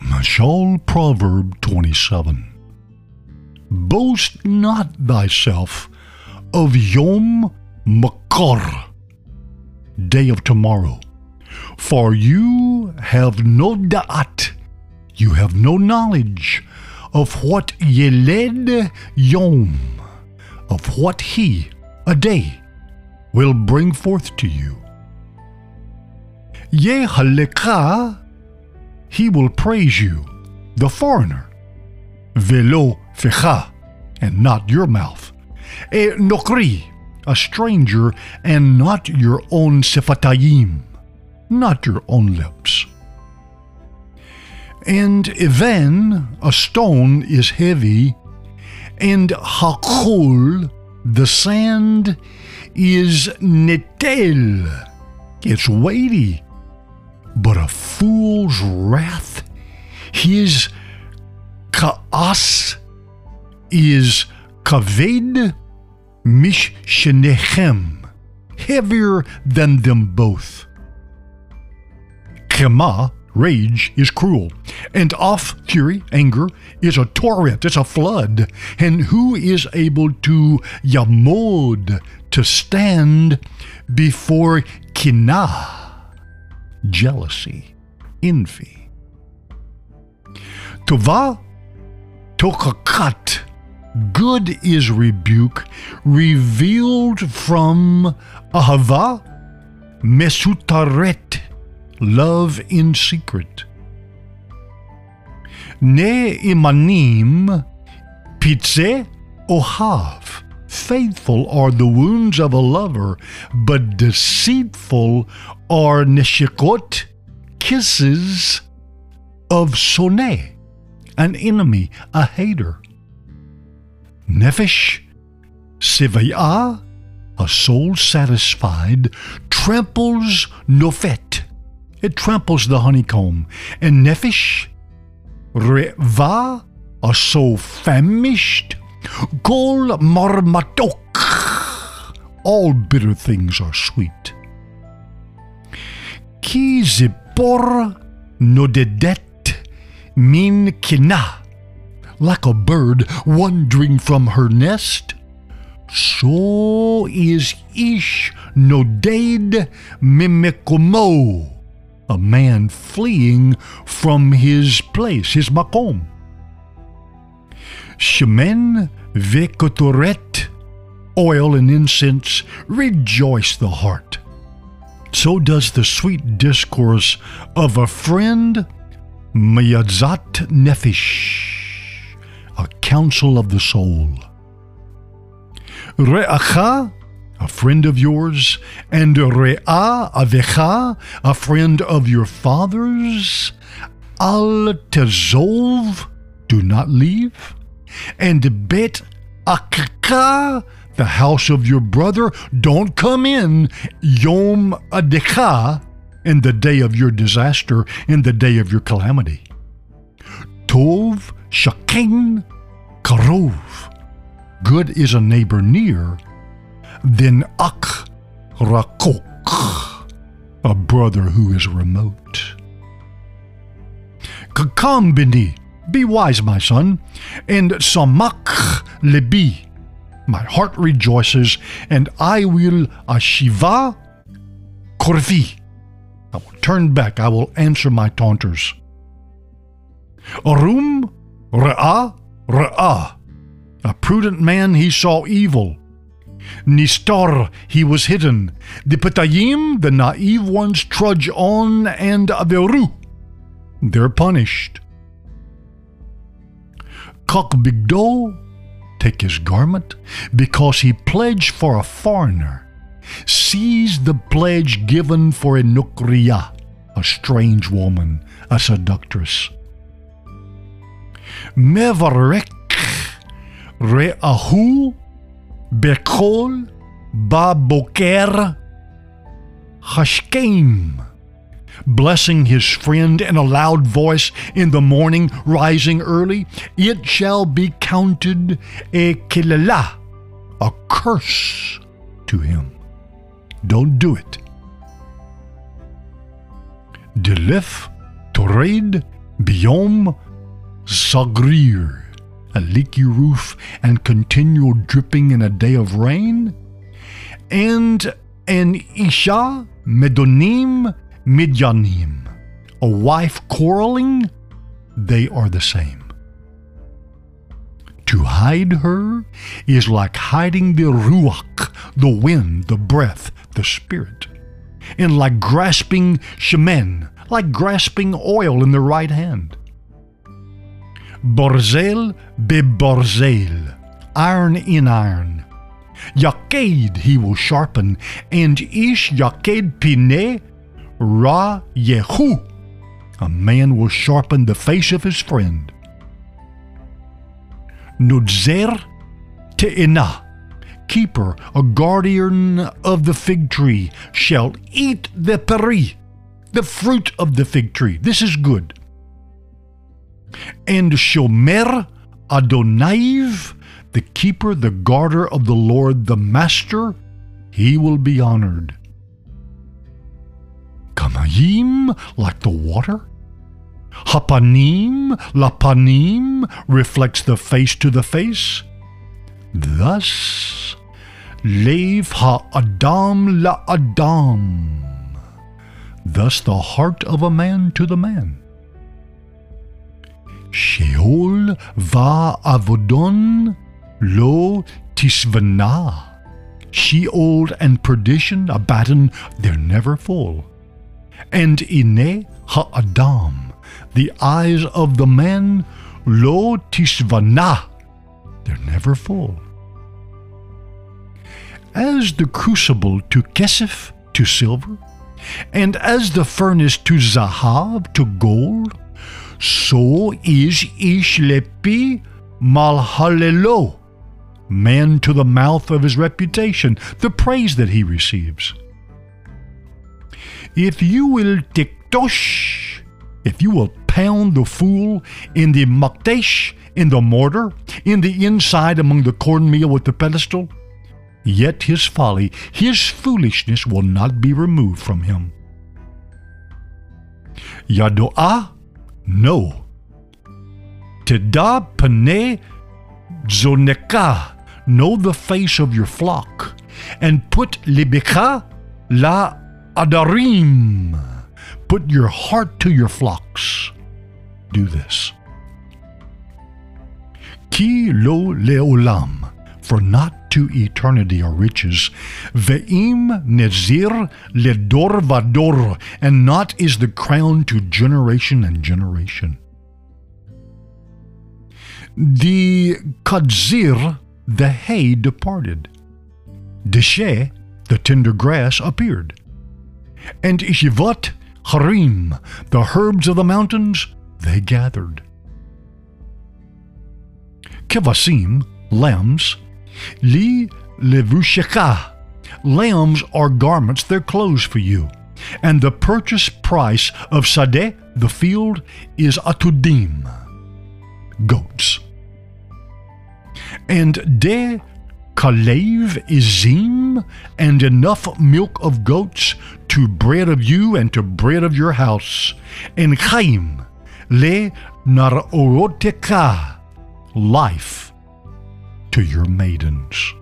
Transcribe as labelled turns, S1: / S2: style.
S1: Mashal Proverb 27 Boast not thyself of Yom Makar, day of tomorrow, for you have no da'at, you have no knowledge of what Yeled Yom, of what he, a day, will bring forth to you. Yehalekah, he will praise you, the foreigner. Velo fecha, and not your mouth. E nokri, a stranger, and not your own sifatayim, not your own lips. And then a stone is heavy, and hakul, the sand, is netel. It's weighty. But a fool's wrath, his ka'as, is kaved mish shenechem, heavier than them both. Kema, rage, is cruel, and off, fury, anger, is a torrent, it's a flood. And who is able to yamod, to stand before kinah? Jealousy, envy. Tova tokakat, good is rebuke, revealed from ahava mesutaret, love in secret. Ne imanim pitze ohav. Faithful are the wounds of a lover, but deceitful are neshikot, kisses of soneh, an enemy, a hater. Nefesh, sivaya, a soul satisfied, tramples nofet. It tramples the honeycomb. And nefesh, reva, a soul famished, Kol marmatok. All bitter things are sweet. Ki zipor nodedet min kina. Like a bird wandering from her nest, so is ish noded mimikomo. A man fleeing from his place, his makom. Shemen vekotoret, oil and incense, rejoice the heart. So does the sweet discourse of a friend, Mayadzat Nefesh, a counsel of the soul. Re'acha, a friend of yours, and Re'a Avecha, a friend of your fathers. Al Tezov, do not leave and Bet Akka, the house of your brother, don't come in Yom Adekah, in the day of your disaster, in the day of your calamity. Tov Shakin Karov. Good is a neighbor near, then Ak Rakok, a brother who is remote. Kakam Bini, be wise, my son, and samak lebi. My heart rejoices, and I will ashiva korvi. I will turn back, I will answer my taunters. Arum ra'a ra'a. A prudent man, he saw evil. Nistar, he was hidden. The Patayim, the naive ones, trudge on, and Averu, they're punished. Bigdo take his garment, because he pledged for a foreigner, seize the pledge given for a nukriya, a strange woman, a seductress. Mevarek re'ahu bekol baboker hashkem blessing his friend in a loud voice in the morning, rising early, it shall be counted a kilala, a curse to him. Don't do it. Delif, Tored, Biom, Sagrir, a leaky roof and continual dripping in a day of rain, and an Isha, Medonim, Midyanim, a wife quarreling, they are the same. To hide her is like hiding the ruach, the wind, the breath, the spirit, and like grasping shemen, like grasping oil in the right hand. Borzel be borzel, iron in iron. Yaked he will sharpen, and ish yaked pine ra yehu. A man will sharpen the face of his friend. Nudzer te'ina, keeper, a guardian of the fig tree, shall eat the peri, the fruit of the fig tree. This is good. And Shomer Adonaiv, the keeper, the guarder of the Lord, the master, he will be honored. Like the water. Hapanim, lapanim, reflects the face to the face. Thus, Lev ha-adam la-adam. Thus the heart of a man to the man. Sheol va avodon lo tisvana. Sheol and perdition, Abaddon, they're never full. And ine ha-adam, the eyes of the man, lo tishvana, they're never full. As the crucible to kesef, to silver, and as the furnace to zahav, to gold, so is ish lepi malhalelo, man to the mouth of his reputation, the praise that he receives. If you will tiktosh, if you will pound the fool in the maktesh, in the mortar, in the inside among the cornmeal with the pedestal, yet his folly, his foolishness will not be removed from him. Yadoah, no. Teda pane zoneka, know the face of your flock, and put libika la adarim, put your heart to your flocks. Do this. Ki lo leolam, for not to eternity are riches. Ve'im nezir ledor vador, and not is the crown to generation and generation. The kadzir, the hay departed. Deshe, the tender grass, appeared. And Ishivot, harim, the herbs of the mountains, they gathered. Kevasim, lambs, li levusheka. Lambs are garments, they're clothes for you. And the purchase price of Sadeh, the field, is atudim, goats. And de kalev izim, and enough milk of goats to bread of you and to bread of your house. And chaim, le naroroteka, life to your maidens.